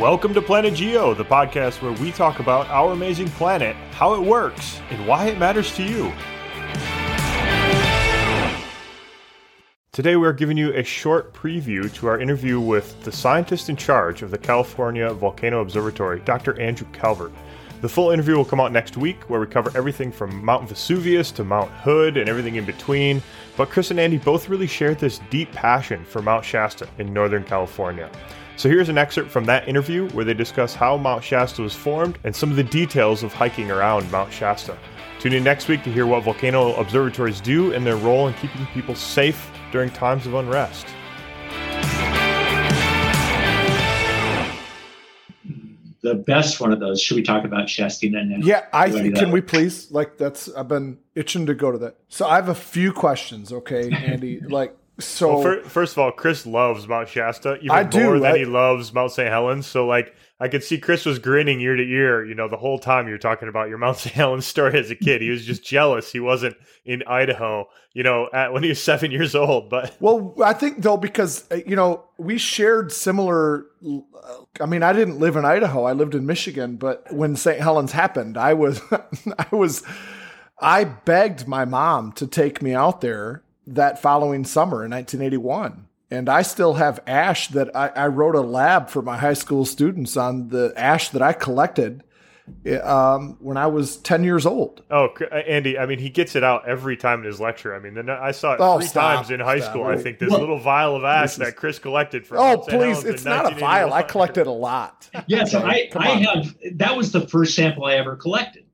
Welcome to Planet Geo, the podcast where we talk about our amazing planet, how it works, and why it matters to you. Today, we're giving you a short preview to our interview with the scientist in charge of the California Volcano Observatory, Dr. Andrew Calvert. The full interview will come out next week, where we cover everything from Mount Vesuvius to Mount Hood and everything in between. But Chris and Andy both really shared this deep passion for Mount Shasta in Northern California. So here's an excerpt from that interview where they discuss how Mount Shasta was formed and some of the details of hiking around Mount Shasta. Tune in next week to hear what volcano observatories do and their role in keeping people safe during times of unrest. The best one of those. Should we talk about Shastina now? Yeah, I think. Can we please? Like, that's I've been itching to go to that. So I have a few questions. Okay, Andy. like, so well, for, first of all, Chris loves Mount Shasta even I more than I- he loves Mount St. Helens. So like I could see Chris was grinning ear to ear, you know, the whole time you're talking about your Mount St. Helens story as a kid. He was just jealous he wasn't in Idaho, you know, at, when he was seven years old. But Well, I think though because uh, you know we shared similar. uh, I mean, I didn't live in Idaho; I lived in Michigan. But when St. Helens happened, I was, I was, I begged my mom to take me out there that following summer in 1981. And I still have ash that I, I wrote a lab for my high school students on the ash that I collected um, when I was 10 years old. oh, uh, Andy, I mean, he gets it out every time in his lecture. I mean, then I saw it Oh, three stop, times in high stop. school. I think this Well, little vial of ash is- that Chris collected for. Oh, please. It's not a vial. I collected a lot. Yeah, so I, I have that was the first sample I ever collected.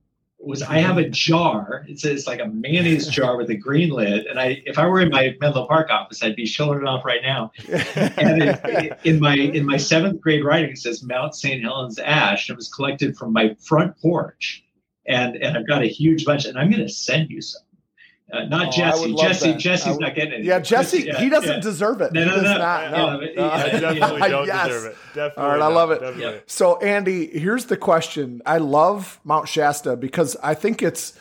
Was I have a jar? It's, like a mayonnaise jar with a green lid, and I if I were in my Menlo Park office, I'd be showing it off right now. And it, in my in my seventh grade writing, it says Mount St. Helens ash. It was collected from my front porch, and and I've got a huge bunch, and I'm going to send you some. Uh, not Oh, Jesse. Jesse. that. Jesse's would- not getting it. Yeah, Jesse, Yeah, he doesn't yeah. deserve it. No, no, no. not. Yeah, No. Uh, I definitely don't Yes. deserve it. Definitely. All right, I love it. Definitely. So, Andy, here's the question. I love Mount Shasta because I think it's,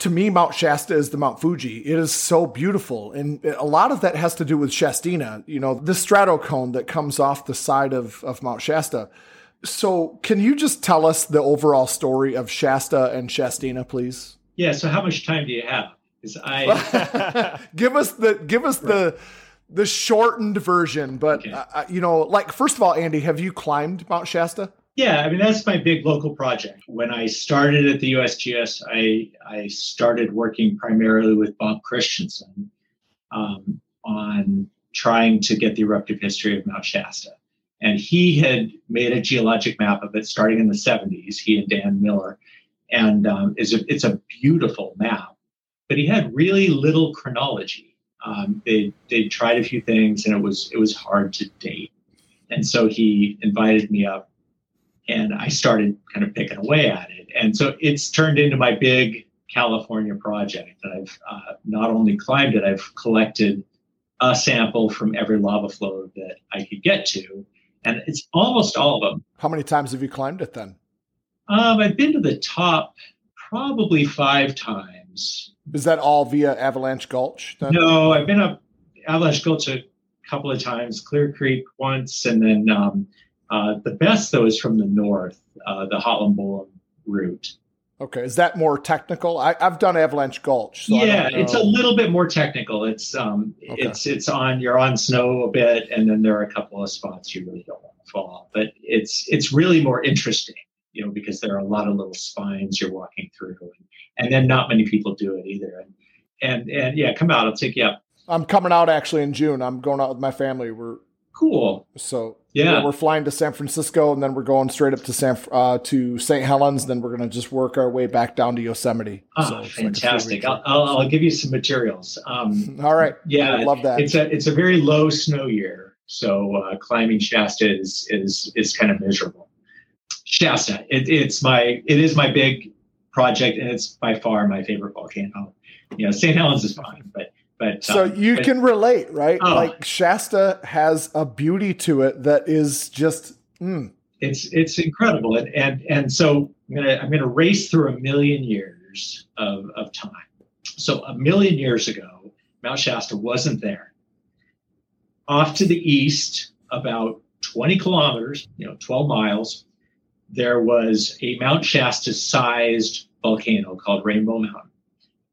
to me, Mount Shasta is the Mount Fuji. It is so beautiful. And a lot of that has to do with Shastina, you know, the stratocone that comes off the side of, of Mount Shasta. So, can you just tell us the overall story of Shasta and Shastina, please? Yeah. So how much time do you have? Because I. give us the give us the the shortened version, but Okay. uh, uh, you know, like first of all, Andy, have you climbed Mount Shasta? Yeah, I mean that's my big local project. When I started at the USGS, I I started working primarily with Bob Christiansen um, on trying to get the eruptive history of Mount Shasta, and he had made a geologic map of it starting in the 70s. He and Dan Miller, and um, it's a it's a beautiful map, but he had really little chronology. Um, they they tried a few things, and it was it was hard to date, and so he invited me up and I started kind of picking away at it. And so it's turned into my big California project that I've uh, not only climbed it, I've collected a sample from every lava flow that I could get to. And it's almost all of them. How many times have you climbed it then? Um, I've been to the top probably five times. Is that all via Avalanche Gulch? Then? No, I've been up Avalanche Gulch a couple of times, Clear Creek once, and then um, uh, the best though is from the north, uh, the Hotlum-Bolam route. Okay, is that more technical? I, I've done Avalanche Gulch. So yeah, it's a little bit more technical. It's um, Okay. it's it's on you're on snow a bit, and then there are a couple of spots you really don't want to fall. But it's it's really more interesting, you know, because there are a lot of little spines you're walking through, and, and then not many people do it either. And and and yeah, come out. I'll take you up. I'm coming out actually in June. I'm going out with my family. We're Cool. so Yeah. we're flying to San Francisco and then we're going straight up to San uh, to St. Helens. Then we're going to just work our way back down to Yosemite. Ah, So it's like fantastic. I'll, I'll, I'll give you some materials. Um, All right. yeah, I love that. It's a it's a very low snow year, so uh, climbing Shasta is is is kind of miserable. Shasta, it, it's my it is my big project, and it's by far my favorite volcano. You know, St. Helens is fine, but but So um, you but- can relate, right? Oh. Like Shasta has a beauty to it that is just mm, it's it's incredible, and and and so I'm gonna I'm gonna race through a million years of of time. So a million years ago, Mount Shasta wasn't there. Off to the east, about 20 kilometers, you know, 12 miles, there was a Mount Shasta sized volcano called Rainbow Mountain.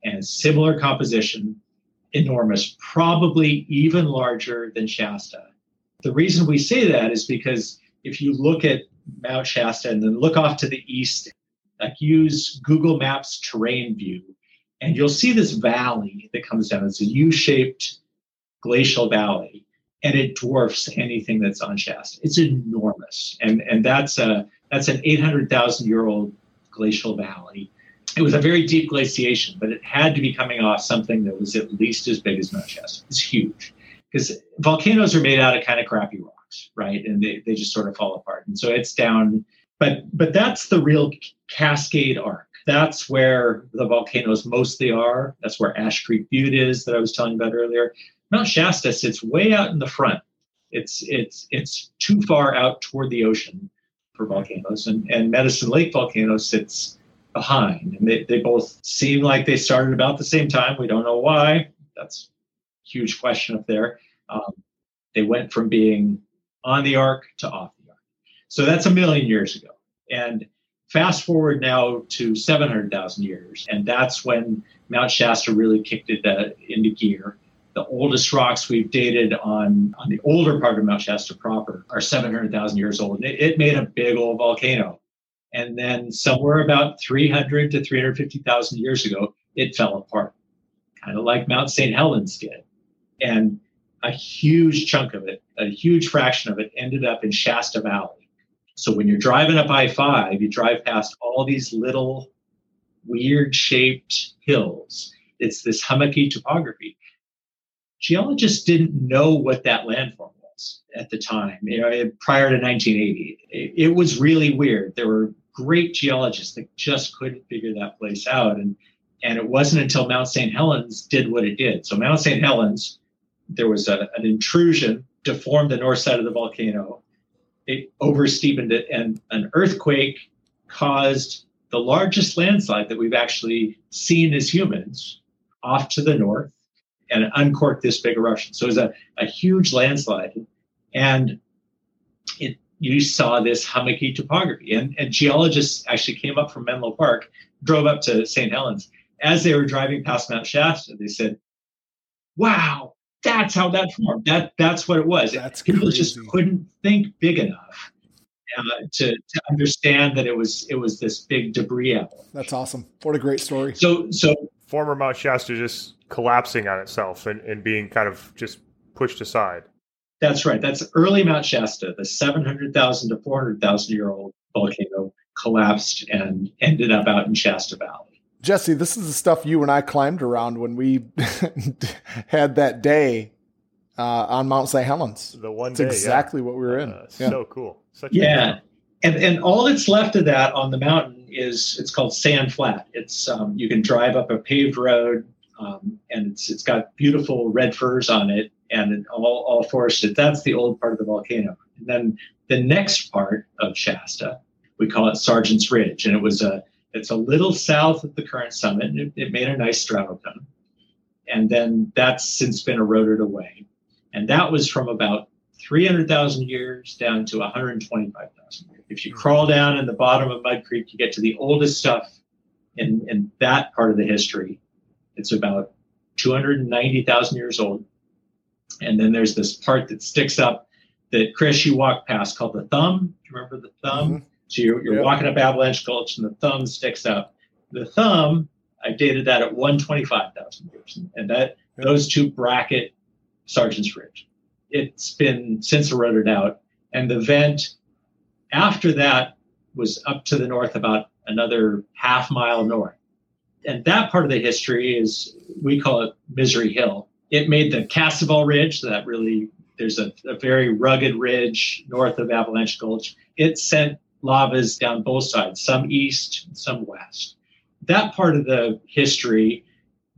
And similar composition, enormous, probably even larger than Shasta. The reason we say that is because if you look at Mount Shasta and then look off to the east, like use Google Maps terrain view, and you'll see this valley that comes down. It's a U shaped glacial valley, and it dwarfs anything that's on Shasta. It's enormous. And, and that's, a, that's an 800,000 year old glacial valley. It was a very deep glaciation, but it had to be coming off something that was at least as big as Mount Shasta. It's huge because volcanoes are made out of kind of crappy rocks, right? And they, they just sort of fall apart. And so it's down, but but that's the real Cascade Arc. That's where the volcanoes mostly are. That's where Ash Creek Butte is that I was telling about earlier. Mount Shasta sits way out in the front. It's it's it's too far out toward the ocean for volcanoes, and, and Medicine Lake volcano sits behind. And they, they both seem like they started about the same time. We don't know why. That's a huge question up there. Um, they went from being on the arc to off the arc. So that's a million years ago. And fast forward now to 700,000 years, and that's when Mount Shasta really kicked it uh, into gear. The oldest rocks we've dated on, on the older part of Mount Shasta proper are 700,000 years old. It, it made a big old volcano. And then somewhere about 300 to 350,000 years ago, it fell apart, kind of like Mount St. Helens did and a huge chunk of it, a huge fraction of it, ended up in Shasta Valley. So when you're driving up I 5, you drive past all these little weird shaped hills. It's this hummocky topography. Geologists didn't know what that landform was at the time, you know, eh, prior to 1980. It, it was really weird. There were great geologists that just couldn't figure that place out. And, and it wasn't until Mount St. Helens did what it did. So Mount St. Helens there was a, an intrusion, deformed the north side of the volcano. It oversteepened it, and an earthquake caused the largest landslide that we've actually seen as humans off to the north and uncorked this big eruption. So it was a, a huge landslide. And it you saw this hummocky topography. And, and geologists actually came up from Menlo Park, drove up to St. Helens. As they were driving past Mount Shasta, they said, Wow, that's how that formed. That that's what it was. That's People crazy. just couldn't think big enough uh, to to understand that it was it was this big debris apple. That's awesome. What a great story. So so Former Mount Shasta just collapsing on itself and, and being kind of just pushed aside. that's right. That's early Mount Shasta, the seven hundred thousand to four hundred thousand year old volcano collapsed and ended up out in Shasta Valley. Jesse, this is the stuff you and I climbed around when we had that day uh, on Mount St. Helens. The one That's day, yeah. exactly what we were in. Uh, Yeah. So cool. Such Yeah. And, and all that's left of that on the mountain is it's called Sand Flat. It's um, you can drive up a paved road, um, and it's it's got beautiful red firs on it, and all all forested. That's the old part of the volcano. And then the next part of Shasta, we call it Sargents Ridge, and it was a it's a little south of the current summit. It, it made a nice stratocone, and then that's since been eroded away, and that was from about 300,000 years down to 125,000 years. If you crawl down in the bottom of Mud Creek, you get to the oldest stuff in, in that part of the history. It's about 290,000 years old. And then there's this part that sticks up that Chris, you walk past called the thumb. Do you remember the thumb? Mhm. So you're, you're Yeah. walking up Avalanche Gulch and the thumb sticks up. The thumb, I dated that at 125,000 years. And that Yeah. those two bracket Sargents Ridge. It's been since eroded out. And the vent after that was up to the north about another half mile north. And that part of the history is, we call it Misery Hill. It made the Casaval Ridge, that really, there's a, a very rugged ridge north of Avalanche Gulch. It sent lavas down both sides, some east, some west. That part of the history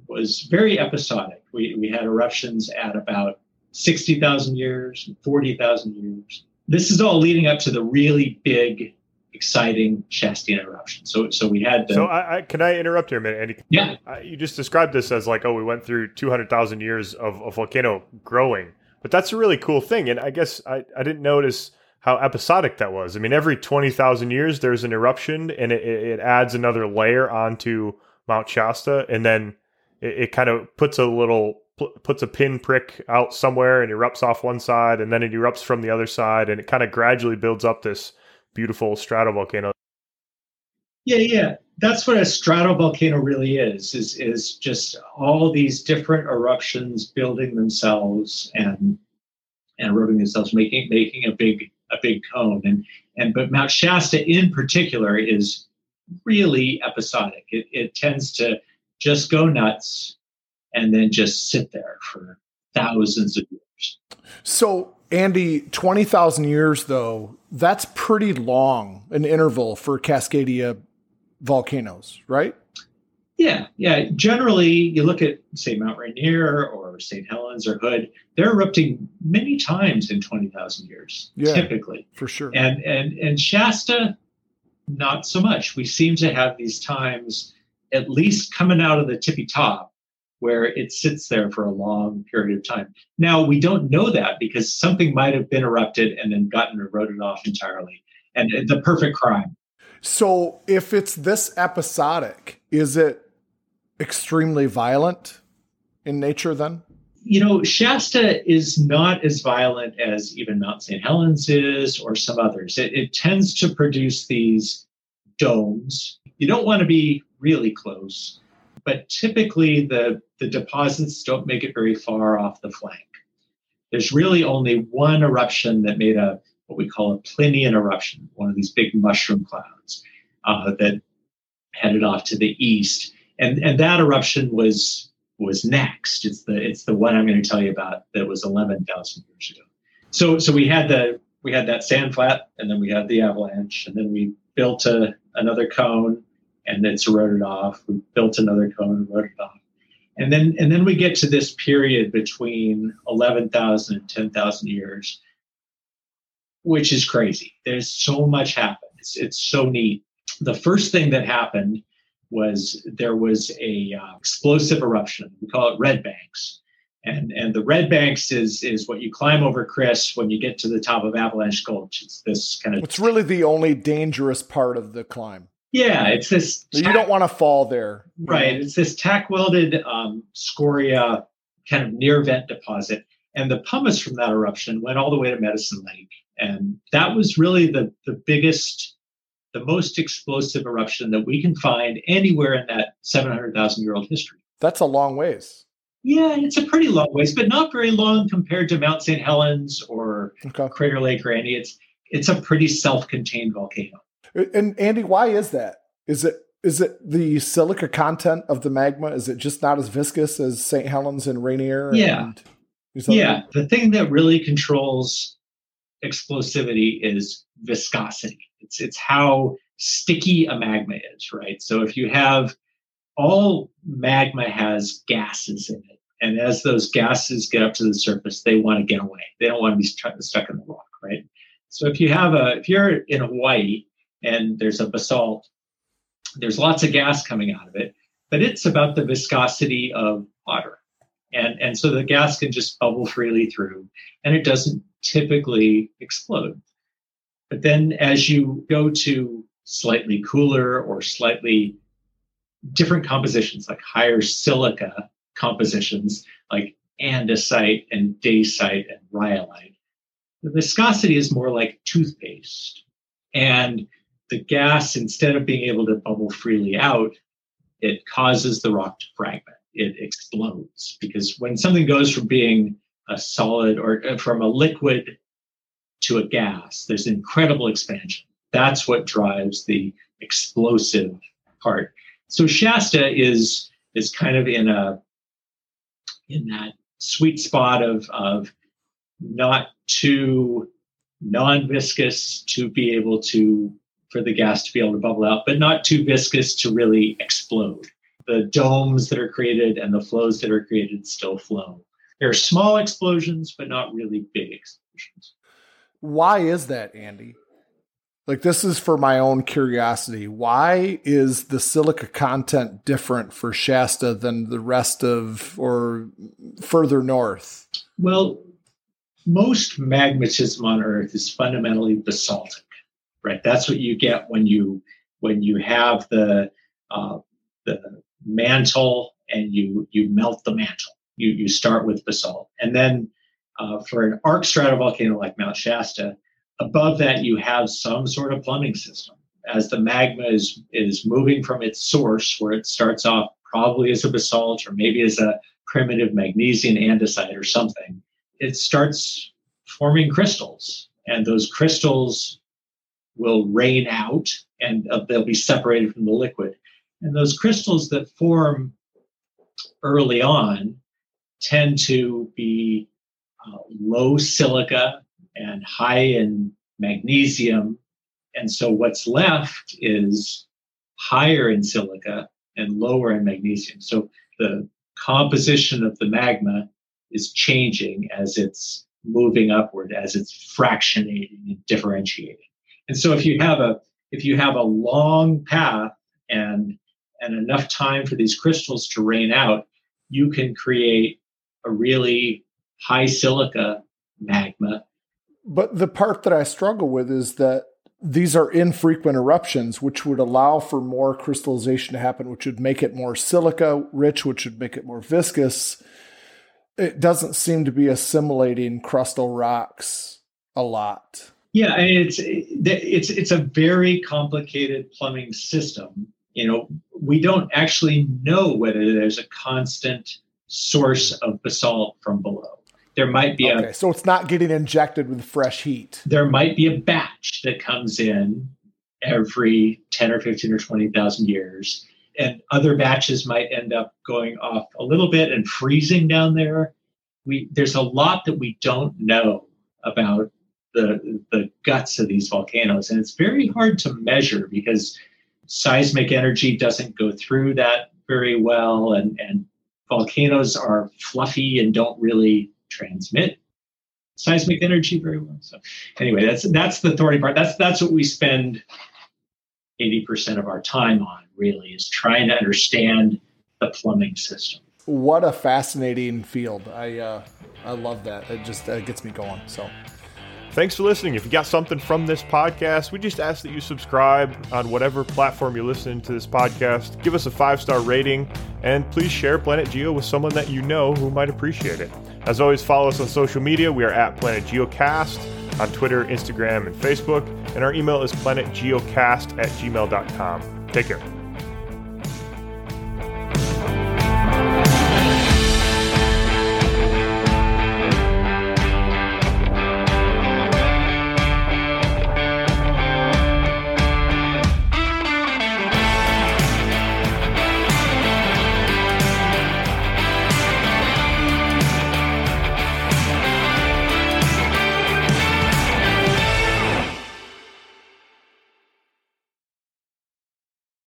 was very episodic. We, we had eruptions at about 60,000 years, 40,000 years. This is all leading up to the really big, exciting Shastina eruption. So, so we had the, So I, I can I interrupt here a minute, Andy? yeah, I, you just described this as like, oh, we went through 200,000 years of a volcano growing, but that's a really cool thing. And I guess I, I didn't notice how episodic that was. I mean, every 20,000 years there's an eruption and it, it adds another layer onto Mount Shasta and then it, it kind of puts a little puts a pin prick out somewhere and erupts off one side and then it erupts from the other side and it kind of gradually builds up this beautiful stratovolcano. Yeah, yeah. That's what a stratovolcano really is, is is just all these different eruptions building themselves and and eroding themselves, making making a big a big cone. And and but Mount Shasta in particular is really episodic. It, it tends to just go nuts and then just sit there for thousands of years. So Andy, twenty thousand years though, that's pretty long an interval for Cascadia volcanoes, right? Yeah, yeah. Generally, you look at say Mount Rainier or St. Helens or Hood; they're erupting many times in twenty thousand years, yeah, typically, for sure. And and and Shasta, not so much. We seem to have these times, at least coming out of the tippy top, where it sits there for a long period of time. Now we don't know that because something might have been erupted and then gotten eroded off entirely, and the perfect crime. So if it's this episodic, is it extremely violent in nature then? You know, Shasta is not as violent as even Mount St. Helens is or some others. It, it tends to produce these domes. You don't want to be really close, but typically the, the deposits don't make it very far off the flank. There's really only one eruption that made a what we call a Plinian eruption, one of these big mushroom clouds uh, that headed off to the east and and that eruption was was next. It's the it's the one I'm going to tell you about that was 11,000 years ago. So so we had the we had that sand flat, and then we had the avalanche, and then we built a, another cone, and it's eroded off. We built another cone, and eroded off, and then and then we get to this period between 11,000 and 10,000 years, which is crazy. There's so much happened. It's it's so neat. The first thing that happened was there was a uh, explosive eruption. We call it red banks. And, and the red banks is is what you climb over, Chris, when you get to the top of Avalanche Gulch. It's this kind of. It's really the only dangerous part of the climb. Yeah, it's this. Tack, you don't want to fall there. Right. It's this tack welded um, scoria kind of near vent deposit. And the pumice from that eruption went all the way to Medicine Lake. And that was really the, the biggest the most explosive eruption that we can find anywhere in that 700,000 year old history. That's a long ways. Yeah, it's a pretty long ways, but not very long compared to Mount St. Helens or okay. Crater Lake or any. It's it's a pretty self-contained volcano. And Andy, why is that? Is it is it the silica content of the magma? Is it just not as viscous as St. Helens and Rainier? Yeah. And yeah. The thing that really controls explosivity is viscosity. It's it's how sticky a magma is, right? So if you have all magma has gases in it, and as those gases get up to the surface, they want to get away. They don't want to be stuck in the rock, right? So if you have a if you're in Hawaii and there's a basalt, there's lots of gas coming out of it, but it's about the viscosity of water. And, and so the gas can just bubble freely through and it doesn't typically explode. But then as you go to slightly cooler or slightly different compositions, like higher silica compositions, like andesite and dacite and rhyolite, the viscosity is more like toothpaste. And the gas, instead of being able to bubble freely out, it causes the rock to fragment. It explodes because when something goes from being a solid or uh, from a liquid to a gas, there's incredible expansion. That's what drives the explosive part. So Shasta is is kind of in a in that sweet spot of of not too non-viscous to be able to for the gas to be able to bubble out, but not too viscous to really explode. The domes that are created and the flows that are created still flow. There are small explosions, but not really big explosions. Why is that, Andy? Like this is for my own curiosity. Why is the silica content different for Shasta than the rest of or further north? Well, most magmatism on Earth is fundamentally basaltic, right? That's what you get when you when you have the uh, the mantle and you you melt the mantle. You you start with basalt, and then uh, for an arc stratovolcano like Mount Shasta, above that you have some sort of plumbing system. As the magma is is moving from its source, where it starts off probably as a basalt or maybe as a primitive magnesian andesite or something, it starts forming crystals, and those crystals will rain out and uh, they'll be separated from the liquid. And those crystals that form early on tend to be uh, low silica and high in magnesium. And so what's left is higher in silica and lower in magnesium. So the composition of the magma is changing as it's moving upward, as it's fractionating and differentiating. And so if you have a if you have a long path and and enough time for these crystals to rain out, you can create a really high silica magma. But the part that I struggle with is that these are infrequent eruptions, which would allow for more crystallization to happen, which would make it more silica rich, which would make it more viscous. It doesn't seem to be assimilating crustal rocks a lot. Yeah, it's it's it's a very complicated plumbing system. You know, we don't actually know whether there's a constant source of basalt from below. There might be okay, a so it's not getting injected with fresh heat. There might be a batch that comes in every 10 or 15 or 20,000 years and other batches might end up going off a little bit and freezing down there. We there's a lot that we don't know about the the guts of these volcanoes and it's very hard to measure because seismic energy doesn't go through that very well and and volcanoes are fluffy and don't really transmit seismic energy very well. So anyway, that's that's the thorny part. That's that's what we spend 80% of our time on really is trying to understand the plumbing system. What a fascinating field. I uh, I love that. It just uh, gets me going. So Thanks for listening. If you got something from this podcast, we just ask that you subscribe on whatever platform you're listening to this podcast. Give us a five star rating, and please share Planet Geo with someone that you know who might appreciate it. As always, follow us on social media. We are at Planet Geocast on Twitter, Instagram, and Facebook. And our email is planetgeocast at gmail.com. Take care.